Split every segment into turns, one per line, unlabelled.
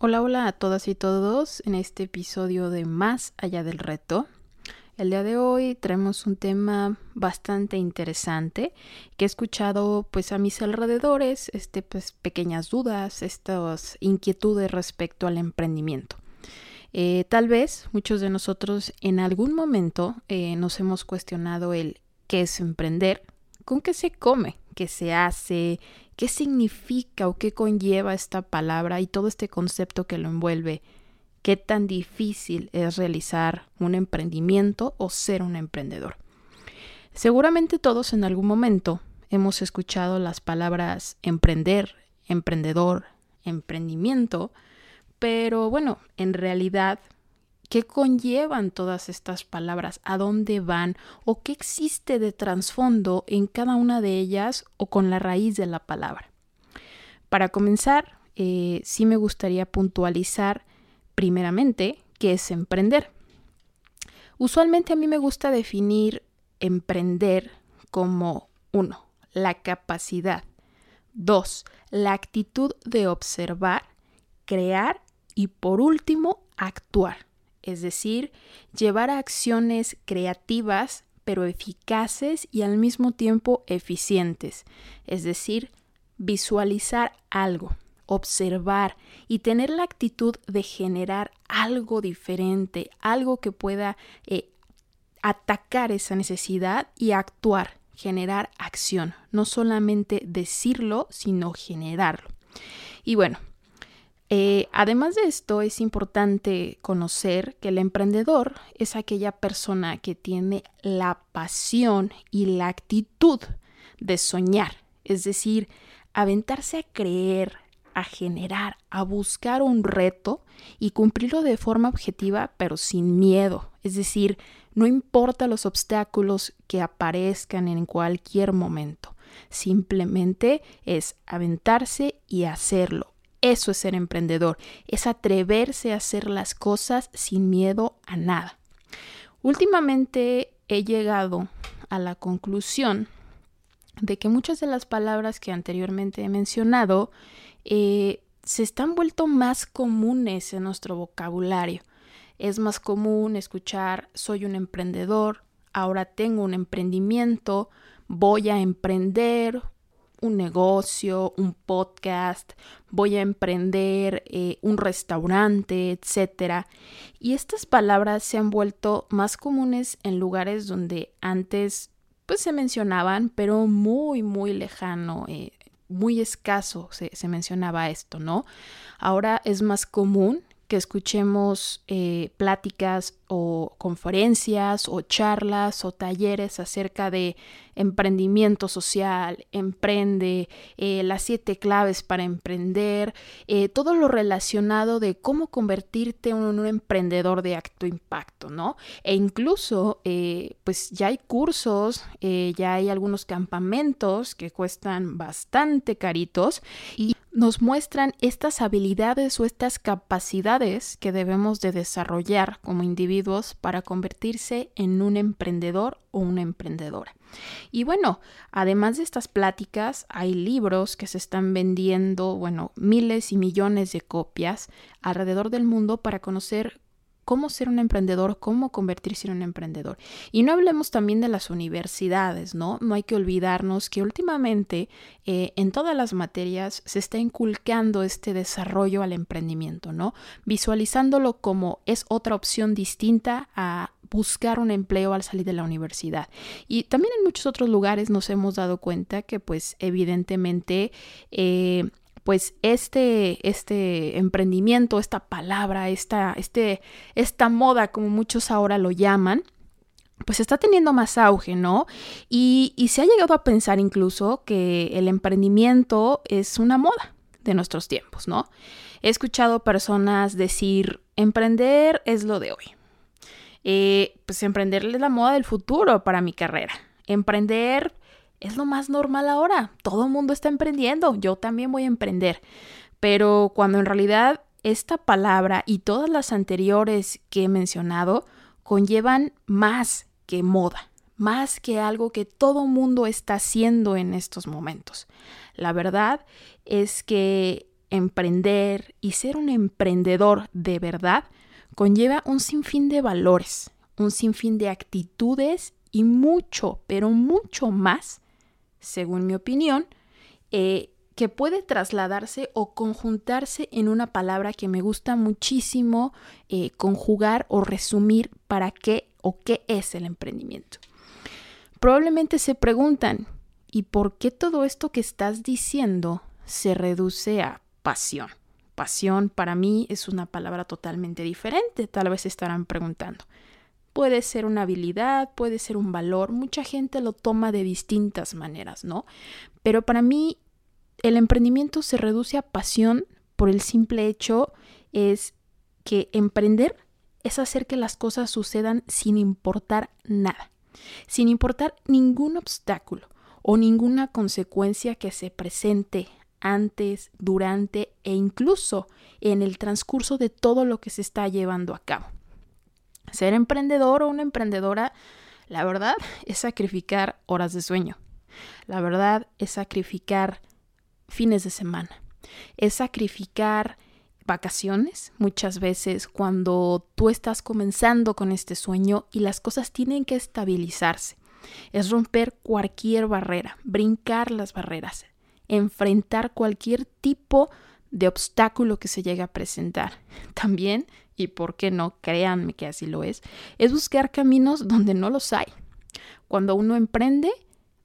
Hola, hola a todas y todos en este episodio de Más allá del reto. El día de hoy traemos un tema bastante interesante que he escuchado pues a mis alrededores, este pues pequeñas dudas, estas inquietudes respecto al emprendimiento. Eh, tal vez muchos de nosotros en algún momento eh, nos hemos cuestionado el qué es emprender, con qué se come, qué se hace, qué significa o qué conlleva esta palabra y todo este concepto que lo envuelve. Qué tan difícil es realizar un emprendimiento o ser un emprendedor. Seguramente todos en algún momento hemos escuchado las palabras emprender, emprendedor, emprendimiento, pero bueno, en realidad ¿Qué conllevan todas estas palabras? ¿A dónde van? ¿O qué existe de trasfondo en cada una de ellas o con la raíz de la palabra? Para comenzar, eh, sí me gustaría puntualizar primeramente qué es emprender. Usualmente a mí me gusta definir emprender como uno, la capacidad, dos, la actitud de observar, crear y por último, actuar es decir, llevar acciones creativas pero eficaces y al mismo tiempo eficientes, es decir, visualizar algo, observar y tener la actitud de generar algo diferente, algo que pueda eh, atacar esa necesidad y actuar, generar acción, no solamente decirlo, sino generarlo. Y bueno, eh, además de esto, es importante conocer que el emprendedor es aquella persona que tiene la pasión y la actitud de soñar, es decir, aventarse a creer, a generar, a buscar un reto y cumplirlo de forma objetiva, pero sin miedo. Es decir, no importa los obstáculos que aparezcan en cualquier momento. Simplemente es aventarse y hacerlo, eso es ser emprendedor, es atreverse a hacer las cosas sin miedo a nada. Últimamente he llegado a la conclusión de que muchas de las palabras que anteriormente he mencionado eh, se están vuelto más comunes en nuestro vocabulario. Es más común escuchar soy un emprendedor, ahora tengo un emprendimiento, voy a emprender un negocio, un podcast, voy a emprender eh, un restaurante, etc. Y estas palabras se han vuelto más comunes en lugares donde antes pues se mencionaban, pero muy, muy lejano, eh, muy escaso se, se mencionaba esto, ¿no? Ahora es más común que escuchemos eh, pláticas o conferencias o charlas o talleres acerca de emprendimiento social, emprende, eh, las siete claves para emprender, eh, todo lo relacionado de cómo convertirte en un emprendedor de acto impacto, ¿no? E incluso, pues ya hay cursos, ya hay algunos campamentos que cuestan bastante caritos y nos muestran estas habilidades o estas capacidades que debemos de desarrollar como individuos para convertirse en un emprendedor o una emprendedora. Y bueno, además de estas pláticas, hay libros que se están vendiendo, bueno, miles y millones de copias alrededor del mundo para conocer cómo ser un emprendedor, cómo convertirse en un emprendedor. Y no hablemos también de las universidades, ¿no? No hay que olvidarnos que últimamente eh, en todas las materias se está inculcando este desarrollo al emprendimiento, ¿no? Visualizándolo como es otra opción distinta a buscar un empleo al salir de la universidad. Y también en muchos otros lugares nos hemos dado cuenta que pues evidentemente eh, pues este, este emprendimiento, esta palabra, esta, este, esta moda, como muchos ahora lo llaman, pues está teniendo más auge, ¿no? Y, y, se ha llegado a pensar incluso que el emprendimiento es una moda de nuestros tiempos, ¿no? He escuchado personas decir, emprender es lo de hoy. Eh, pues emprender es la moda del futuro para mi carrera. Emprender es lo más normal ahora. Todo el mundo está emprendiendo. Yo también voy a emprender. Pero cuando en realidad esta palabra y todas las anteriores que he mencionado conllevan más que moda, más que algo que todo mundo está haciendo en estos momentos. La verdad es que emprender y ser un emprendedor de verdad conlleva un sinfín de valores, un sinfín de actitudes y mucho, pero mucho más, según mi opinión, eh, que puede trasladarse o conjuntarse en una palabra que me gusta muchísimo eh, conjugar o resumir para qué o qué es el emprendimiento. Probablemente se preguntan, ¿y por qué todo esto que estás diciendo se reduce a pasión? Pasión para mí es una palabra totalmente diferente, tal vez estarán preguntando. Puede ser una habilidad, puede ser un valor, mucha gente lo toma de distintas maneras, ¿no? Pero para mí el emprendimiento se reduce a pasión por el simple hecho es que emprender es hacer que las cosas sucedan sin importar nada, sin importar ningún obstáculo o ninguna consecuencia que se presente antes, durante e incluso en el transcurso de todo lo que se está llevando a cabo. Ser emprendedor o una emprendedora, la verdad, es sacrificar horas de sueño. La verdad es sacrificar fines de semana. Es sacrificar vacaciones muchas veces cuando tú estás comenzando con este sueño y las cosas tienen que estabilizarse. Es romper cualquier barrera, brincar las barreras, enfrentar cualquier tipo de obstáculo que se llegue a presentar. También, y por qué no, créanme que así lo es, es buscar caminos donde no los hay. Cuando uno emprende,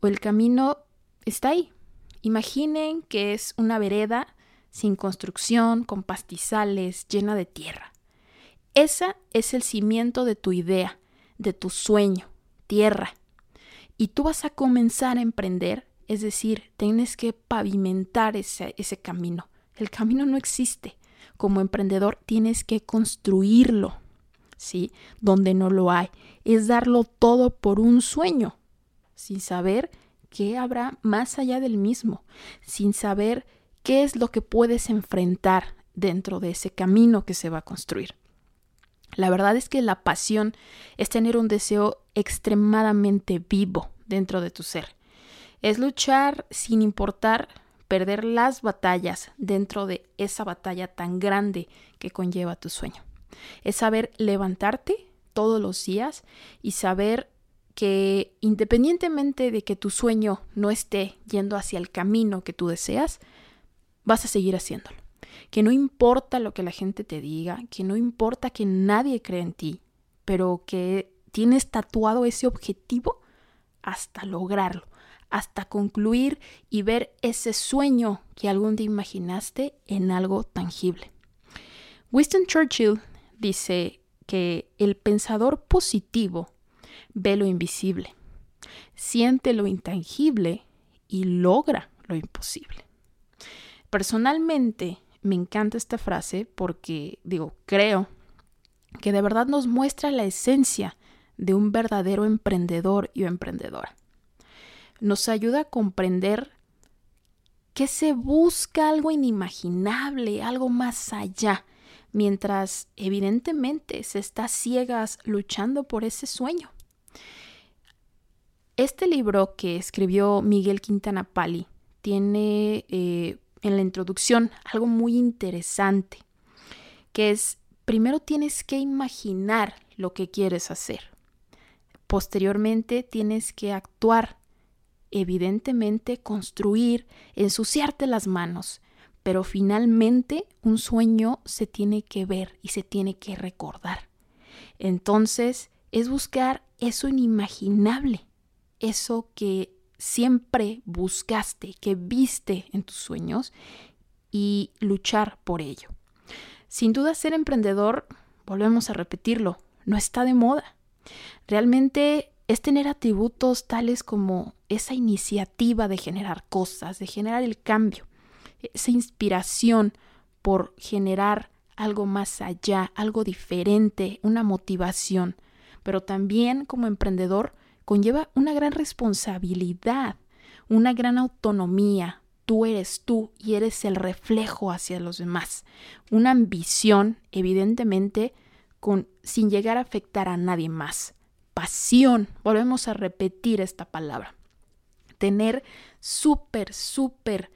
o el camino está ahí, Imaginen que es una vereda sin construcción, con pastizales, llena de tierra. Esa es el cimiento de tu idea, de tu sueño, tierra. Y tú vas a comenzar a emprender, es decir, tienes que pavimentar ese, ese camino. El camino no existe. Como emprendedor tienes que construirlo, ¿sí? Donde no lo hay. Es darlo todo por un sueño, sin saber qué habrá más allá del mismo, sin saber qué es lo que puedes enfrentar dentro de ese camino que se va a construir. La verdad es que la pasión es tener un deseo extremadamente vivo dentro de tu ser. Es luchar sin importar perder las batallas dentro de esa batalla tan grande que conlleva tu sueño. Es saber levantarte todos los días y saber que independientemente de que tu sueño no esté yendo hacia el camino que tú deseas, vas a seguir haciéndolo. Que no importa lo que la gente te diga, que no importa que nadie cree en ti, pero que tienes tatuado ese objetivo hasta lograrlo, hasta concluir y ver ese sueño que algún día imaginaste en algo tangible. Winston Churchill dice que el pensador positivo ve lo invisible, siente lo intangible y logra lo imposible. Personalmente me encanta esta frase porque, digo, creo que de verdad nos muestra la esencia de un verdadero emprendedor y emprendedora. Nos ayuda a comprender que se busca algo inimaginable, algo más allá, mientras evidentemente se está ciegas luchando por ese sueño. Este libro que escribió Miguel Quintana Pali tiene eh, en la introducción algo muy interesante, que es, primero tienes que imaginar lo que quieres hacer. Posteriormente tienes que actuar, evidentemente construir, ensuciarte las manos, pero finalmente un sueño se tiene que ver y se tiene que recordar. Entonces es buscar eso inimaginable, eso que siempre buscaste, que viste en tus sueños y luchar por ello. Sin duda ser emprendedor, volvemos a repetirlo, no está de moda. Realmente es tener atributos tales como esa iniciativa de generar cosas, de generar el cambio, esa inspiración por generar algo más allá, algo diferente, una motivación. Pero también como emprendedor conlleva una gran responsabilidad, una gran autonomía. Tú eres tú y eres el reflejo hacia los demás. Una ambición, evidentemente, con, sin llegar a afectar a nadie más. pasión. Volvemos a repetir esta palabra. Tener súper, súper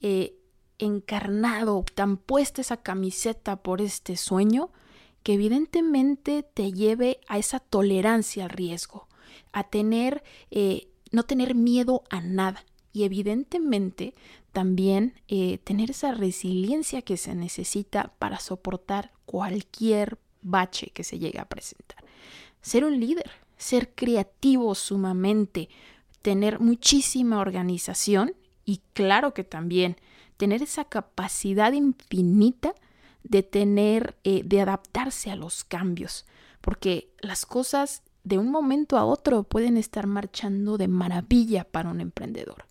eh, encarnado, tan puesta esa camiseta por este sueño, que evidentemente te lleve a esa tolerancia al riesgo, a tener, eh, no tener miedo a nada y evidentemente también eh, tener esa resiliencia que se necesita para soportar cualquier bache que se llegue a presentar. Ser un líder, ser creativo sumamente, tener muchísima organización y claro que también tener esa capacidad infinita de tener, eh, de adaptarse a los cambios, porque las cosas de un momento a otro pueden estar marchando de maravilla para un emprendedor.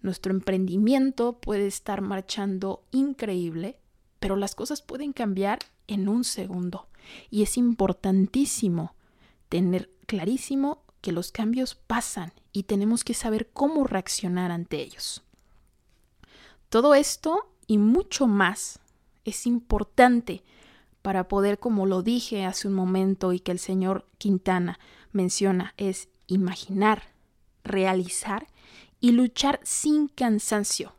Nuestro emprendimiento puede estar marchando increíble, pero las cosas pueden cambiar en un segundo. Y es importantísimo tener clarísimo que los cambios pasan y tenemos que saber cómo reaccionar ante ellos. Todo esto y mucho más es importante para poder, como lo dije hace un momento y que el señor Quintana menciona, es imaginar, realizar y luchar sin cansancio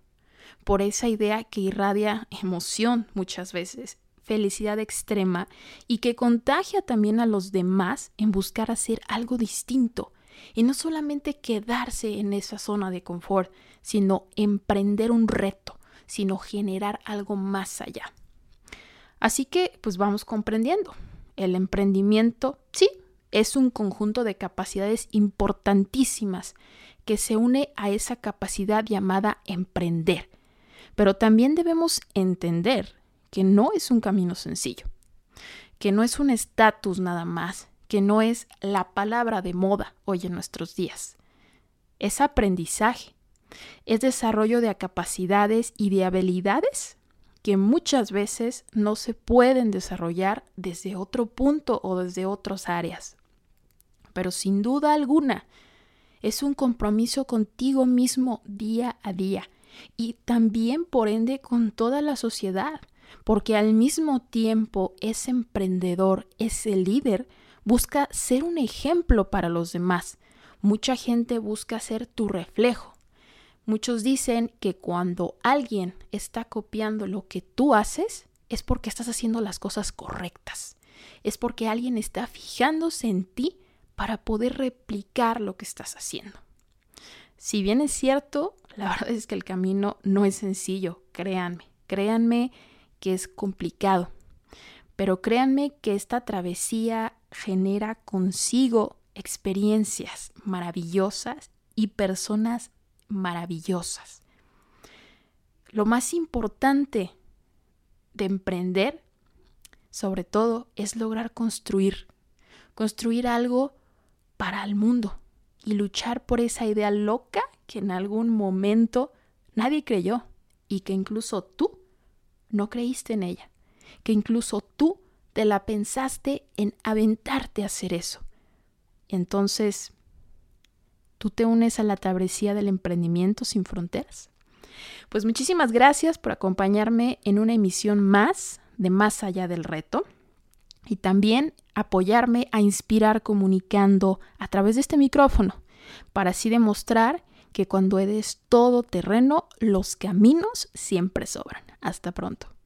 por esa idea que irradia emoción muchas veces, felicidad extrema y que contagia también a los demás en buscar hacer algo distinto y no solamente quedarse en esa zona de confort, sino emprender un reto, sino generar algo más allá. Así que, pues vamos comprendiendo. El emprendimiento, sí, es un conjunto de capacidades importantísimas que se une a esa capacidad llamada emprender. Pero también debemos entender que no es un camino sencillo, que no es un estatus nada más, que no es la palabra de moda hoy en nuestros días. Es aprendizaje, es desarrollo de capacidades y de habilidades que muchas veces no se pueden desarrollar desde otro punto o desde otras áreas. Pero sin duda alguna, es un compromiso contigo mismo día a día y también por ende con toda la sociedad, porque al mismo tiempo ese emprendedor, ese líder, busca ser un ejemplo para los demás. Mucha gente busca ser tu reflejo. Muchos dicen que cuando alguien está copiando lo que tú haces, es porque estás haciendo las cosas correctas. Es porque alguien está fijándose en ti para poder replicar lo que estás haciendo. Si bien es cierto, la verdad es que el camino no es sencillo, créanme, créanme que es complicado, pero créanme que esta travesía genera consigo experiencias maravillosas y personas maravillosas. Lo más importante de emprender, sobre todo, es lograr construir, construir algo para el mundo y luchar por esa idea loca que en algún momento nadie creyó y que incluso tú no creíste en ella, que incluso tú te la pensaste en aventarte a hacer eso. Entonces, ¿Tú te unes a la travesía del emprendimiento sin fronteras? Pues muchísimas gracias por acompañarme en una emisión más de Más allá del reto y también apoyarme a inspirar comunicando a través de este micrófono para así demostrar que cuando eres todo terreno, los caminos siempre sobran. Hasta pronto.